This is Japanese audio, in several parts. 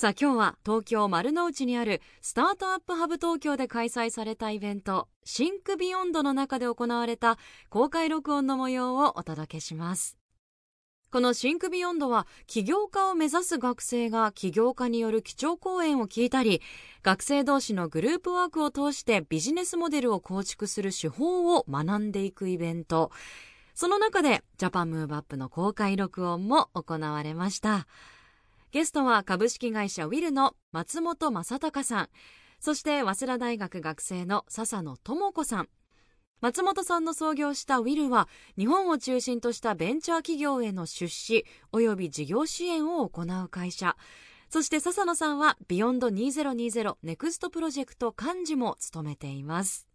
さあ、今日は東京丸の内にある Startup Hub Tokyo で開催されたイベント、 Think Beyond の中で行われた公開録音の模様をお届けします。この Think Beyond は起業家を目指す学生が起業家による基調講演を聞いたり、学生同士のグループワークを通してビジネスモデルを構築する手法を学んでいくイベント。その中で JAPAN MOVE UP の公開録音も行われました。ゲストは株式会社 WiL の松本真尚さん、そして早稲田大学学生の笹野朋子さん。松本さんの創業した WiL は日本を中心としたベンチャー企業への出資及び事業支援を行う会社。そして笹野さんは BEYOND 2020 NEXT PROJECT 幹事も務めています。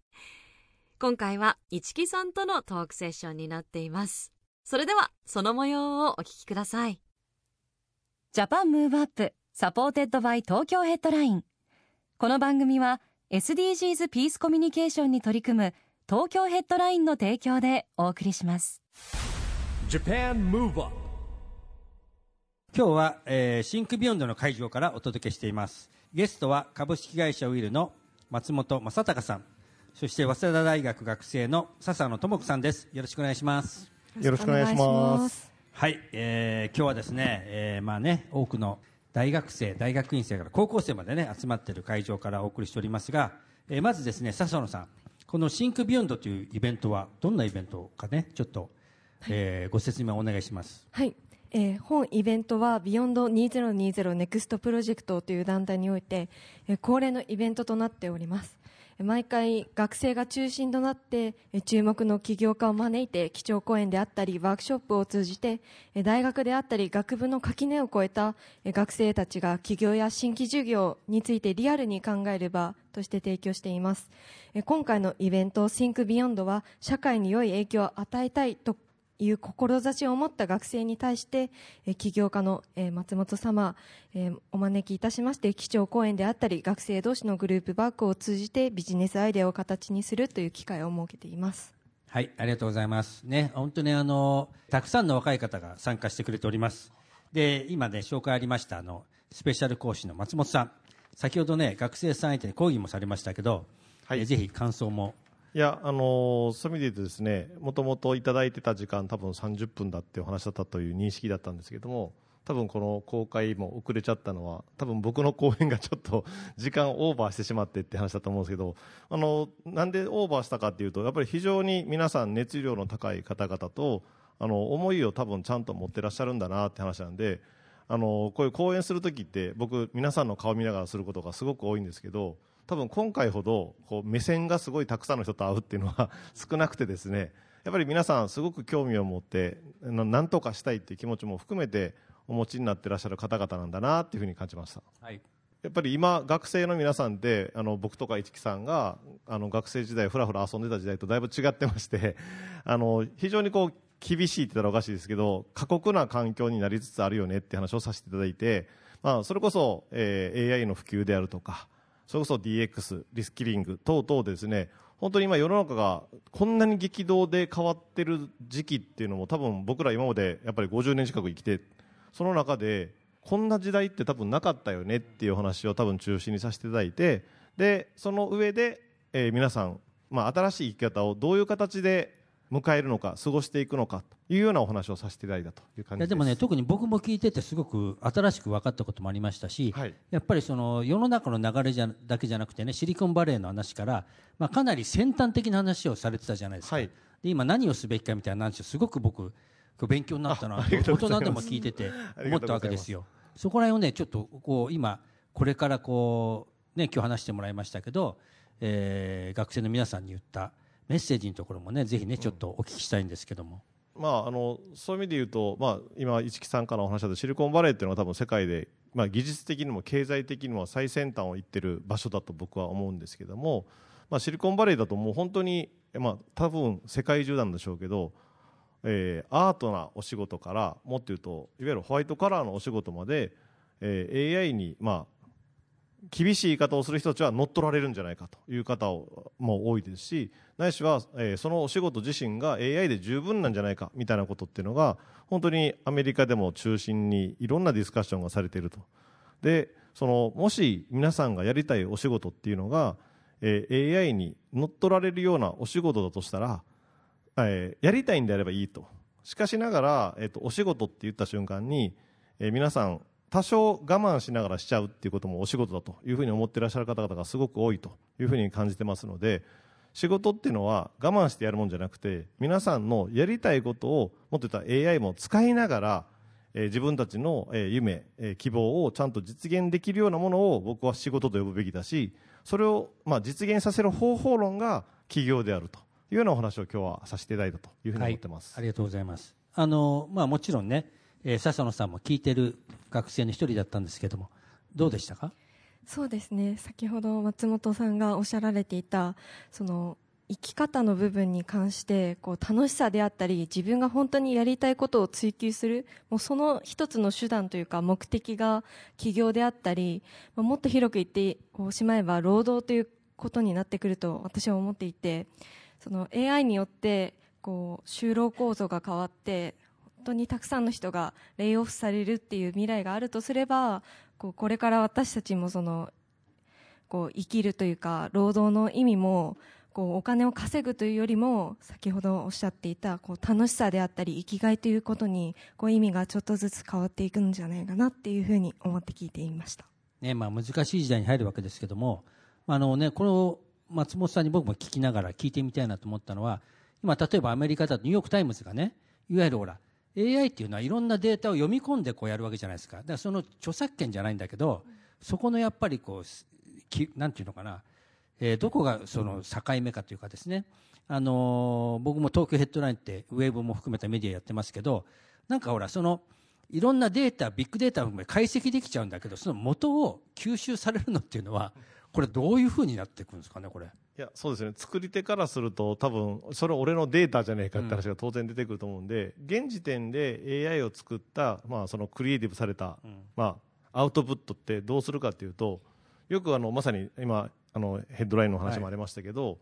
今回は一木さんとのトークセッションになっています。それではその模様をお聞きください。 JAPAN MOVE UP SUPPORTED BY TOKYO HEADLINE この番組は SDGs Peace Communication に取り組む TOKYO HEADLINE の提供でお送りします。JAPAN MOVE UP 今日は、えー Think Beyond の会場からお届けしています。ゲストは株式会社 WiL の松本真尚さん。そして早稲田大学学生の笹野朋子さんです。よろしくお願いします。よろしくお願いします。はい、えー今日はですね、えーまあね、多くの大学生、大学院生から高校生までね、集まっている会場からお送りしておりますが、えーまずですね、笹野さん、この Think Beyond というイベントは、どんなイベントかね、ちょっと、えーご説明をお願いします。はい、えー本イベントは BEYOND 2020 NEXT PROJECT という団体において、えー恒例のイベントとなっております。えー毎回学生が中心となって注目の起業家を招いて基調講演であったりワークショップを通じて大学であったり学部の垣根を越えた学生たちが起業や新規事業についてリアルに考える場として提供しています。今回のイベント Think Beyond は社会に良い影響を与えたいという志を持った学生に対して、えー起業家の、えー松本様、えーお招きいたしまして、基調講演であったり、学生同士のグループワークを通じてビジネスアイデアを形にするという機会を設けています。はい、ありがとうございます。ね、本当にあの、たくさんの若い方が参加してくれております。で、今ね、紹介ありました、あの、スペシャル講師の松本さん。先ほどね、学生さん相手に講義もされましたけど、はいえーぜひ感想もや、あのそういう意味で言うとですね、もともといただいてた時間、多分30分だっていうお話だったという認識だったんですけども、多分この公開も遅れちゃったのは、多分僕の講演がちょっと 時間オーバーしてしまってって話だと思うんですけど、あのなんでオーバーしたかっていうと、やっぱり非常に皆さん熱量の高い方々と、あの思いを多分ちゃんと持ってらっしゃるんだなって話なんで、あのこういう講演するときって僕皆さんの顔見ながらすることがすごく多いんですけど多分今回ほどこう目線がすごいたくさんの人と会うっていうのは少なくてですねやっぱり皆さんすごく興味を持ってななんとかしたいっていう気持ちも含めてお持ちになってらっしゃる方々なんだなっていうふうに感じました。はい。やっぱり今、学生の皆さんってあの僕とか市木さんがあの学生時代ふらふら遊んでた時代とだいぶ違ってまして あの非常にこう厳しいって言ったらおかしいですけど過酷な環境になりつつあるよねって話をさせていただいて、まあ、それこそ、えー AI の普及であるとかそれこそ DX リスキリング等々ですね本当に今世の中がこんなに激動で変わってる時期っていうのも多分僕ら今までやっぱり50年近く生きてその中でこんな時代って多分なかったよねっていう話を多分中心にさせていただいてでその上で、えー皆さん、まあ、新しい生き方をどういう形で迎えるのか過ごしていくのかというようなお話をさせていただいたという感じです。でもね特に僕も聞いててすごく新しく分かったこともありましたし、はい。やっぱりその世の中の流れじゃだけじゃなくてねシリコンバレーの話から、まあ、かなり先端的な話をされてたじゃないですか、はい。で今何をすべきかみたいな話をすごく僕勉強になったな大人でも聞いてて思ったわけですよ。そこら辺をねちょっとこう今これからこうね今日話してもらいましたけど、えー学生の皆さんに言ったメッセージのところもねぜひねちょっとお聞きしたいんですけども、まあ、あのそういう意味で言うと、まあ、今、市木さんからお話ししたシリコンバレーっていうのは多分世界でまあ、技術的にも経済的にも最先端を行ってる場所だと僕は思うんですけども、まあ、シリコンバレーだともう本当に、まあ、多分世界中なんでしょうけど、えー、アートなお仕事からもっと言うといわゆるホワイトカラーのお仕事まで、えー、AI に、まあ、厳しい言い方をする人たちは乗っ取られるんじゃないかという方も多いですしないしは、えー、そのお仕事自身が AI で十分なんじゃないかみたいなことっていうのが本当にアメリカでも中心にいろんなディスカッションがされていると。でそのもし皆さんがやりたいお仕事っていうのが、えー、AI に乗っ取られるようなお仕事だとしたら、えー、やりたいんであればいいと。しかしながら、えーと、お仕事って言った瞬間に、えー、皆さん多少我慢しながらしちゃうっていうこともお仕事だというふうに思っていらっしゃる方々がすごく多いというふうに感じてますので仕事っていうのは我慢してやるもんじゃなくて皆さんのやりたいことをもっと言ったら AI も使いながら、え、自分たちの、え、夢、え、希望をちゃんと実現できるようなものを僕は仕事と呼ぶべきだしそれを、まあ、実現させる方法論が企業であるというようなお話を今日はさせていただいたというふうに思ってます、はい、ありがとうございます。あの、まあ、もちろんねえー、笹野さんも聞いてる学生の一人だったんですけどもどうでしたか？そうですね。先ほど松本さんがおっしゃられていたその生き方の部分に関してこう楽しさであったり自分が本当にやりたいことを追求するもうその一つの手段というか目的が起業であったり、まあ、もっと広く言ってしまえば労働ということになってくると私は思っていてその AI によってこう就労構造が変わって当にたくさんの人がレイオフされるっていう未来があるとすればこうこれから私たちもそのこう生きるというか労働の意味もこうお金を稼ぐというよりも先ほどおっしゃっていたこう楽しさであったり生きがいということにこう意味がちょっとずつ変わっていくんじゃないかなっていうふうに思って聞いていました、ねまあ、難しい時代に入るわけですけどもあの、ね、この松本さんに僕も聞きながら聞いてみたいなと思ったのは今例えばアメリカだとニューヨーク・タイムズがねいわゆるほら AI っていうのはいろんなデータを読み込んでこうやるわけじゃないですか。だからその著作権じゃないんだけどそこのやっぱりこうきなんていうのかな、えー、どこがその境目かというかですね、あのー、僕も東京ヘッドラインってウェブも含めたメディアやってますけどなんかほらそのいろんなデータビッグデータを含め解析できちゃうんだけどその元を吸収されるのっていうのはこれどういうふうになっていくんですかねこれ。いやそうですね。作り手からすると多分それ俺のデータじゃねえかって話が当然出てくると思うんで、うん、現時点で AI を作った、まあ、そのクリエイティブされた、うん、まあ、アウトプットってどうするかっていうとよくあのまさに今あのヘッドラインの話もありましたけど、はい、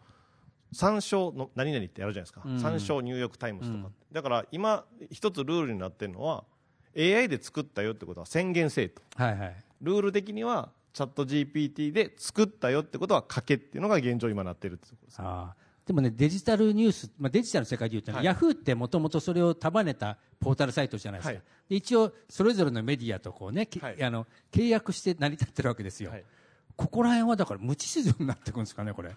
参照の何々ってやるじゃないですか、うん、参照ニューヨーク・タイムズとか、だから今一つルールになってるのは AI で作ったよってことは宣言せえと、はいはい、ルール的にはチャット GPT で作ったよってことは書けっていうのが現状今なってるってことです、でもねデジタルニュース、まあ、デジタルの世界でいうと、ね、はい、ヤフーってもともとそれを束ねたポータルサイトじゃないですか、はい、一応それぞれのメディアとこうね、はい、あの契約して成り立ってるわけですよ、ここら辺はだから無秩序になっていくんですかねこれ。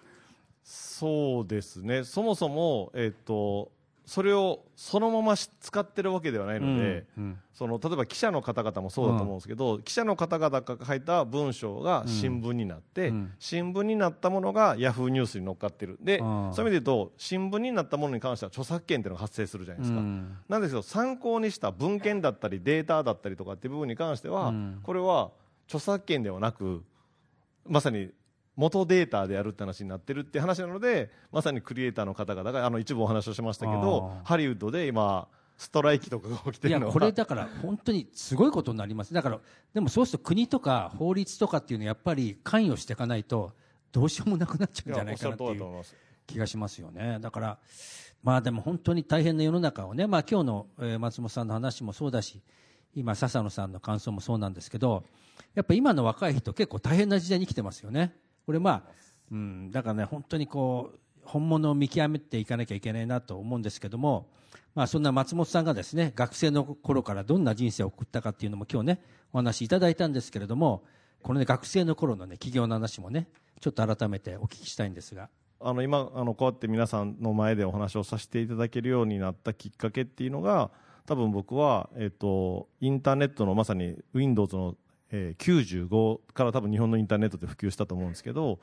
そうですね。そもそも、えーとそれをそのまま使ってるわけではないので、うん。うん、その例えば記者の方々もそうだと思うんですけど、うん、記者の方々が書いた文章が新聞になって、新聞になったものがヤフーニュースに乗っかってる。で、そういう意味で言うと新聞になったものに関しては著作権っていうのが発生するじゃないですか、なんですけど参考にした文献だったりデータだったりとかっていう部分に関しては、これは著作権ではなくまさに元データでやるって話になってるって話なのでまさにクリエイターの方々があの一部お話をしましたけどハリウッドで今ストライキとかが起きてるのはこれだから本当にすごいことになります。だからでもそうすると国とか法律とかっていうのはやっぱり関与していかないとどうしようもなくなっちゃうんじゃないかなっていう気がしますよね。だからまあでも本当に大変な世の中をねまあ今日の松本さんの話もそうだし今笹野さんの感想もそうなんですけどやっぱ今の若い人結構大変な時代に来てますよねこれまあ、うん、だからね本当にこう本物を見極めていかなきゃいけないなと思うんですけども、まあ、そんな松本さんがですね学生の頃からどんな人生を送ったかっていうのも今日ねお話しいただいたんですけれどもこの、ね、学生の頃のね企業の話もねちょっと改めてお聞きしたいんですが。あの今あのこうやって皆さんの前でお話をさせていただけるようになったきっかけっていうのが多分僕は、えっと、インターネットのまさに Windows のえー、95から多分日本のインターネットで普及したと思うんですけど、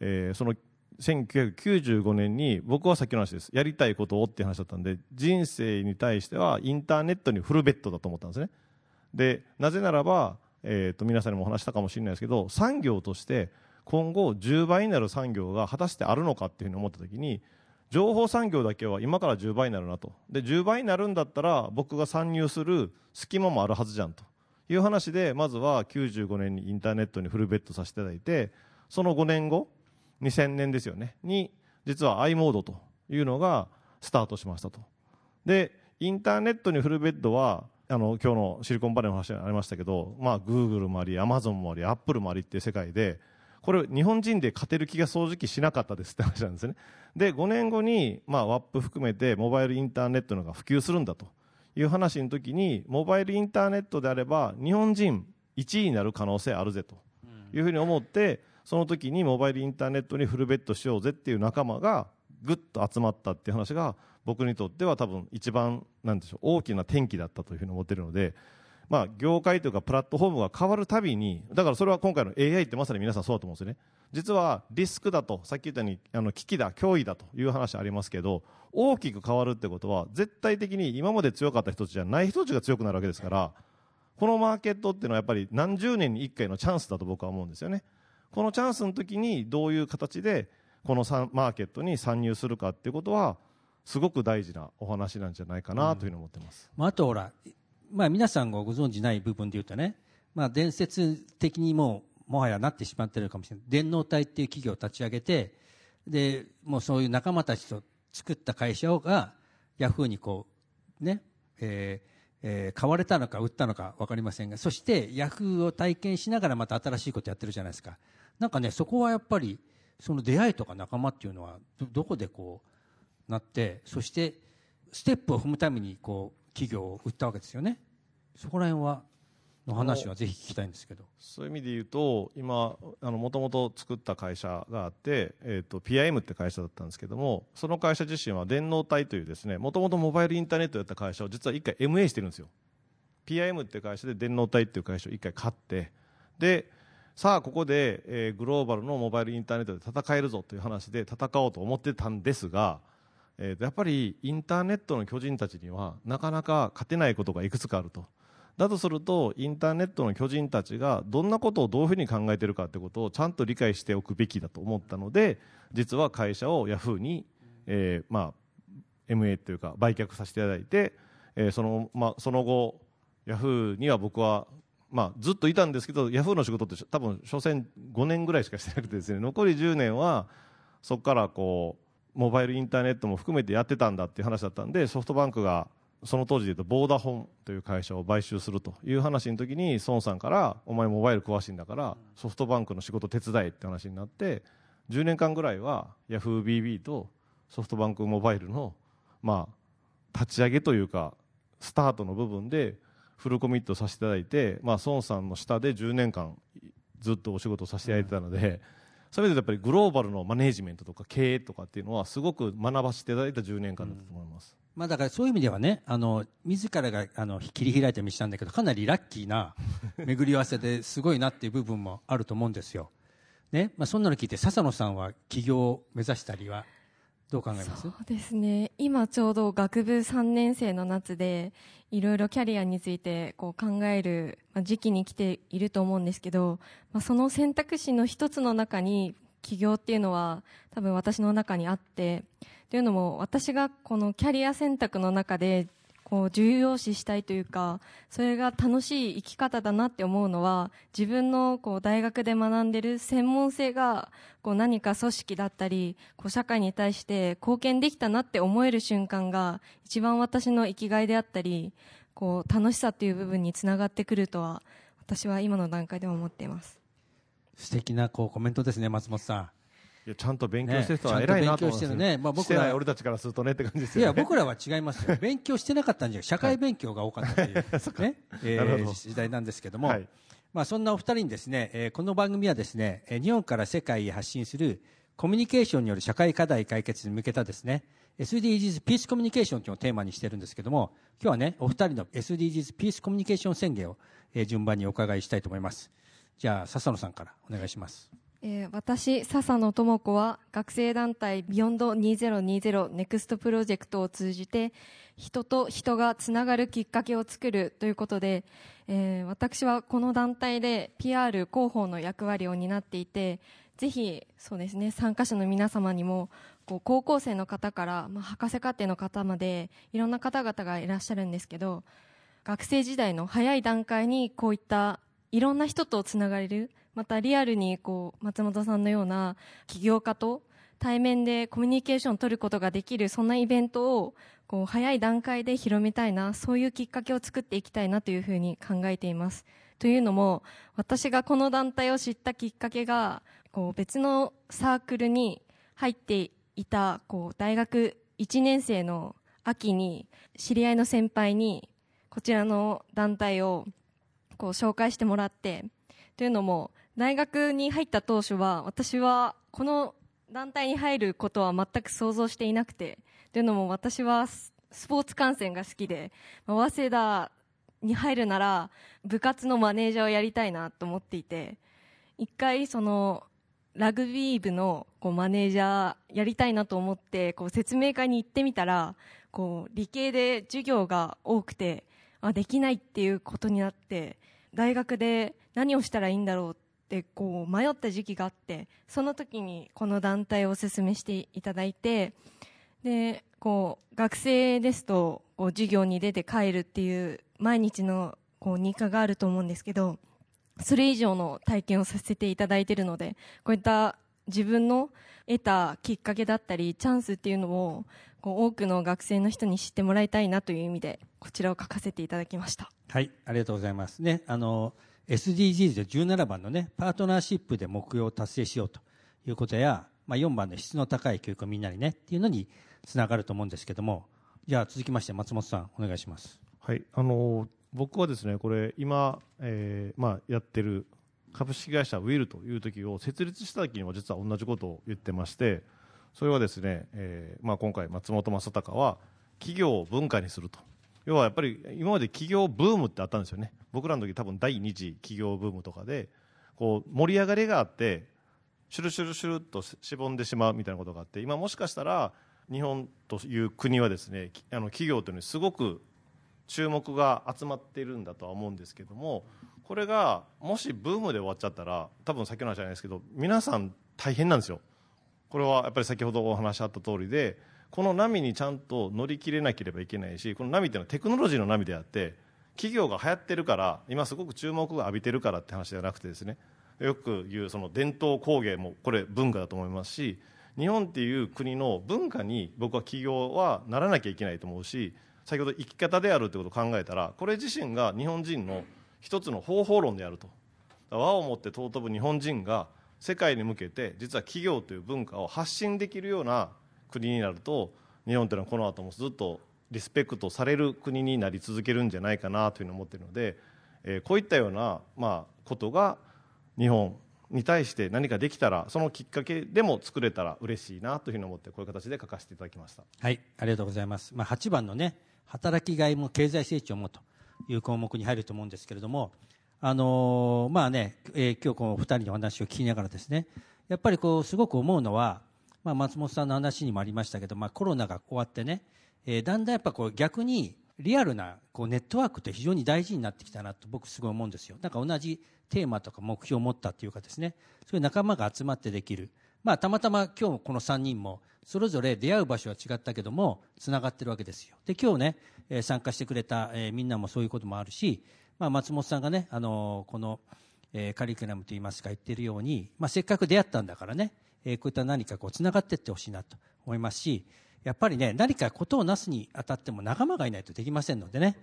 えー、その1995年に僕はさっきの話です。やりたいことをって話だったんで人生に対してはインターネットにフルベッドだと思ったんですね。でなぜならば、えー、と皆さんにもお話したかもしれないですけど産業として今後10倍になる産業が果たしてあるのかっていうふうに思った時に情報産業だけは今から10倍になるなと。で10倍になるんだったら僕が参入する隙間もあるはずじゃんと。いう話でまずは95年にインターネットにフルベットさせていただいてその5年後2000年ですよねに実は i モードというのがスタートしましたと。でインターネットにフルベッドはあの今日のシリコンバレーの話がありましたけど、まあ、グーグルもありアマゾンもありアップルもありっていう世界でこれ日本人で勝てる気が正直しなかったですって話なんですね。で5年後に、まあ、ワップ含めてモバイルインターネットのが普及するんだと。いう話の時にモバイルインターネットであれば日本人1位になる可能性あるぜと。いうふうに思ってその時にモバイルインターネットにフルベットしようぜっていう仲間がぐっと集まったっていう話が僕にとっては多分一番なんでしょう大きな転機だったというふうに思っているので、まあ、業界というかプラットフォームが変わるたびにだからそれは今回の AI ってまさに皆さんそうだと思うんですよね。実はリスクだとさっき言ったようにあの危機だ脅威だという話ありますけど大きく変わるってことは絶対的に今まで強かった人たちじゃない人たちが強くなるわけですからこのマーケットっていうのはやっぱり何十年に1回のチャンスだと僕は思うんですよね。このチャンスの時にどういう形でこのマーケットに参入するかっていうことはすごく大事なお話なんじゃないかなというふうに思ってます、うん、まあ、あとほら、まあ、皆さんがご存じない部分で言うとね、まあ、伝説的にももはやなってしまっているかもしれない。電脳体っていう企業を立ち上げてでもうそういう仲間たちと作った会社がヤフーにこうね、えーえー、買われたのか売ったのか分かりませんがそしてヤフーを体験しながらまた新しいことやってるじゃないですか。なんかねそこはやっぱりその出会いとか仲間っていうのはどこでこうなってそしてステップを踏むためにこう企業を売ったわけですよね。そこら辺はの話はぜひ聞きたいんですけど。そういう意味で言うと今もともと作った会社があって、えーと、PIM って会社だったんですけどもその会社自身は電脳体というですねもともとモバイルインターネットやった会社を実は一回 MA してるんですよ。PIM って会社で電脳体っていう会社を一回買ってでさあここで、えー、グローバルのモバイルインターネットで戦えるぞという話で戦おうと思ってたんですがえー、やっぱりインターネットの巨人たちにはなかなか勝てないことがいくつかあると。だとするとインターネットの巨人たちがどんなことをどういうふうに考えているかということをちゃんと理解しておくべきだと思ったので実は会社をヤフーに、えーまあ、MA というか売却させていただいて、えーそのまあ、その後ヤフーには僕は、まあ、ずっといたんですけどヤフーの仕事って多分所詮5年ぐらいしかしてなくてですね残り10年はそこからこうモバイルインターネットも含めてやってたんだっていう話だったんでソフトバンクがその当時で言うとボーダフォンという会社を買収するという話の時に孫さんからお前モバイル詳しいんだからソフトバンクの仕事手伝えって話になって10年間ぐらいはヤフー BB とソフトバンクモバイルのまあ立ち上げというかスタートの部分でフルコミットさせていただいて、まあ、孫さんの下で10年間ずっとお仕事させていただいてたので、そういう意味でやっぱりグローバルのマネジメントとか経営とかっていうのはすごく学ばせていただいた10年間だと思います。うん、まあ、だからそういう意味ではね、あの自らがあの切り開いた道なんだけど、かなりラッキーな巡り合わせですごいなっていう部分もあると思うんですよ。ね、まあ、そんなの聞いて、笹野さんは起業を目指したりはどう考えます？そうですね。今ちょうど学部3年生の夏でいろいろキャリアについてこう考える時期に来ていると思うんですけど、まあ、その選択肢の一つの中に起業っていうのは多分私の中にあってというのも私がこのキャリア選択の中でこう重要視したいというかそれが楽しい生き方だなって思うのは自分のこう大学で学んでる専門性がこう何か組織だったりこう社会に対して貢献できたなって思える瞬間が一番私の生きがいであったりこう楽しさっていう部分につながってくるとは私は今の段階では思っています。素敵なこうコメントですね松本さん。やちゃんと勉強してる人は偉いなと思います、ね、まあ、僕ら俺たちからするとねって感じですよ、ね、いや僕らは違いますよ。勉強してなかったんじゃ社会勉強が多かったという、ね。えー、時代なんですけども、はい、まあ、そんなお二人にですね、えー、この番組はですね日本から世界へ発信するコミュニケーションによる社会課題解決に向けたですね SDGs Peace Communication というのをテーマにしてるんですけども今日はねお二人の SDGs Peace Communication 宣言を、えー、順番にお伺いしたいと思います。じゃあ笹野さんからお願いしますえー私、笹野朋子は学生団体 BEYOND 2020 NEXT PROJECT を通じて人と人がつながるきっかけを作るということで、えー私はこの団体で PR 広報の役割を担っていてぜひそうですね参加者の皆様にもこう高校生の方から、まあ、博士課程の方までいろんな方々がいらっしゃるんですけど学生時代の早い段階にこういったいろんな人とつながれるまたリアルにこう松本さんのような起業家と対面でコミュニケーションを取ることができるそんなイベントをこう早い段階で広めたいなそういうきっかけを作っていきたいなというふうに考えています。というのも私がこの団体を知ったきっかけがこう別のサークルに入っていたこう大学1年生の秋に知り合いの先輩にこちらの団体をこう紹介してもらってというのも大学に入った当初は私はこの団体に入ることは全く想像していなくてというのも私はスポーツ観戦が好きで早稲田に入るなら部活のマネージャーをやりたいなと思っていて一回そのラグビー部のこうマネージャーやりたいなと思ってこう説明会に行ってみたらこう理系で授業が多くてあできないっていうことになって大学で何をしたらいいんだろうってこう迷った時期があってその時にこの団体をお勧めしていただいてでこう学生ですとこう授業に出て帰るっていう毎日のこう日課があると思うんですけどそれ以上の体験をさせていただいているのでこういった自分の得たきっかけだったりチャンスっていうのをこう多くの学生の人に知ってもらいたいなという意味でこちらを書かせていただきましたはい、ありがとうございます。ね、あの SDGs で17番のね、パートナーシップで目標を達成しようということや、まあ4番の質の高い教育をみんなにねっていうのにつながると思うんですけども、じゃあ続きまして松本さんお願いします。はい、あの僕はですねこれ今、えーまあ、やってる株式会社ウィルという時を設立した時にも実は同じことを言ってましてそれはですね、えーまあ、今回松本正隆は企業を文化にすると要はやっぱり今まで企業ブームってあったんですよね。僕らの時多分第二次企業ブームとかでこう盛り上がりがあってシュルシュルシュルっとしぼんでしまうみたいなことがあって今もしかしたら日本という国はですねあの企業というのにすごく注目が集まっているんだとは思うんですけどもこれがもしブームで終わっちゃったら多分先の話じゃないですけど皆さん大変なんですよ。これはやっぱり先ほどお話あった通りでこの波にちゃんと乗り切れなければいけないしこの波っていうのはテクノロジーの波であって企業が流行ってるから今すごく注目が浴びてるからって話じゃなくてですねよく言うその伝統工芸もこれ文化だと思いますし日本っていう国の文化に僕は企業はならなきゃいけないと思うし先ほど生き方であるということを考えたらこれ自身が日本人の一つの方法論であると。和をもって尊ぶ日本人が世界に向けて実は企業という文化を発信できるような国になると日本というのはこの後もずっとリスペクトされる国になり続けるんじゃないかなというふうに思っているので、えーこういったような、まあ、ことが日本に対して何かできたらそのきっかけでも作れたら嬉しいなというふうに思ってこういう形で書かせていただきました。はい、ありがとうございます。まあ、8番のね、働きがいも経済成長もという項目に入ると思うんですけれども、あのーまあね、えー今日この2人のお話を聞きながらですね、やっぱりこう、すごく思うのは、まあ、松本さんの話にもありましたけど、まあ、コロナが終わってね、えーだんだんやっぱこう逆にリアルなこうネットワークって非常に大事になってきたなと僕すごい思うんですよ。なんか同じテーマとか目標を持ったっていうかですね、そういう仲間が集まってできる。まあ、たまたま今日この3人もそれぞれ出会う場所は違ったけどもつながってるわけですよで今日ね、えー参加してくれた、えーみんなもそういうこともあるし、まあ、松本さんがね、あのーこの、えーカリキュラムといいますか言ってるように、まあ、せっかく出会ったんだからね、えーこういった何かこうつながっていってほしいなと思いますしやっぱりね何かことをなすにあたっても仲間がいないとできませんのでね、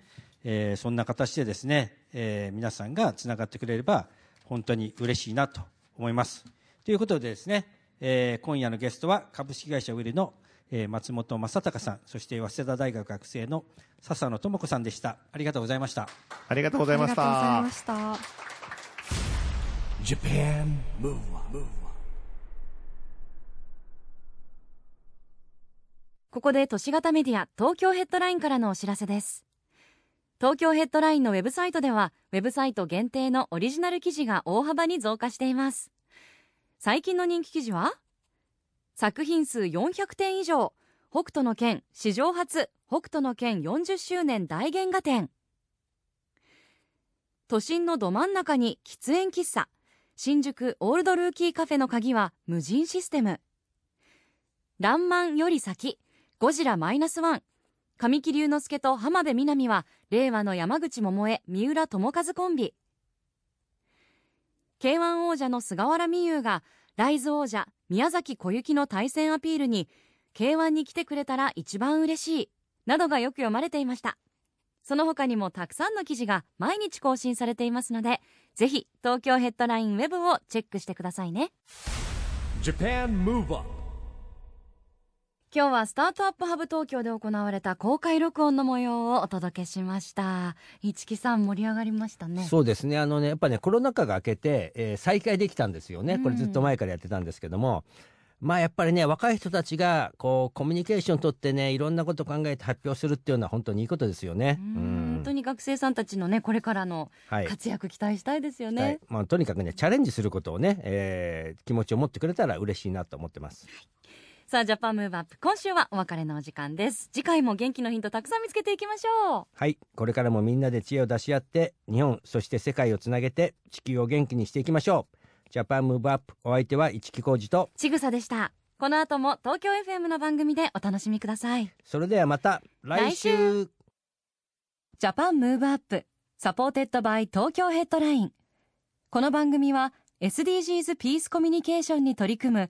えーそんな形でですね、えー皆さんがつながってくれれば本当に嬉しいなと思います。ということでですね、えー今夜のゲストは株式会社ウィルの、えー松本正隆さん、そして早稲田大学学生の笹野智子さんでした。ありがとうございました。ありがとうございましありがとうございたま。した。Japan Move Up, ここで都市型メディア東京ヘッドラインからのお知らせです。東京ヘッドラインのウェブサイトではウェブサイト限定のオリジナル記事が大幅に増加しています。最近の人気記事は作品数400点以上北斗の拳史上初北斗の拳40周年大原画展。都心のど真ん中に喫煙喫茶新宿オールドルーキーカフェの鍵は無人システム。らんまんより先。ゴジラマイナスワン。神木隆之介と浜辺美波は令和の山口百恵三浦友和コンビ。K1 王者の菅原美優がライズ王者宮崎小雪の対戦アピールに K1 に来てくれたら一番嬉しいなどがよく読まれていました。その他にもたくさんの記事が毎日更新されていますのでぜひ東京ヘッドラインウェブをチェックしてくださいね。今日はスタートアップハブ東京で行われた公開録音の模様をお届けしました。市木さん盛り上がりましたね。そうですね。あのねやっぱねコロナ禍が明けて、えー再開できたんですよね。これずっと前からやってたんですけども、まあやっぱりね若い人たちがこうコミュニケーション取ってねいろんなこと考えて発表するっていうのは本当にいいことですよね。うん。本当に学生さんたちのねこれからのはい。活躍期待したいですよはいね、まあ、とにかくねチャレンジすることをね、えー気持ちを持ってくれたら嬉しいなと思ってます。さあジャパンムーブアップ今週はお別れのお時間です。次回も元気のヒントたくさん見つけていきましょう。はい。これからもみんなで知恵を出し合って日本そして世界をつなげて地球を元気にしていきましょう。 JAPAN MOVE UP お相手は一木広治とちぐさでした。この後も東京 FM の番組でお楽しみください。それではまた来週。来 JAPAN MOVE UP supported by 東京ヘッドラインこの番組は SDGs ピースコミュニケーションに取り組む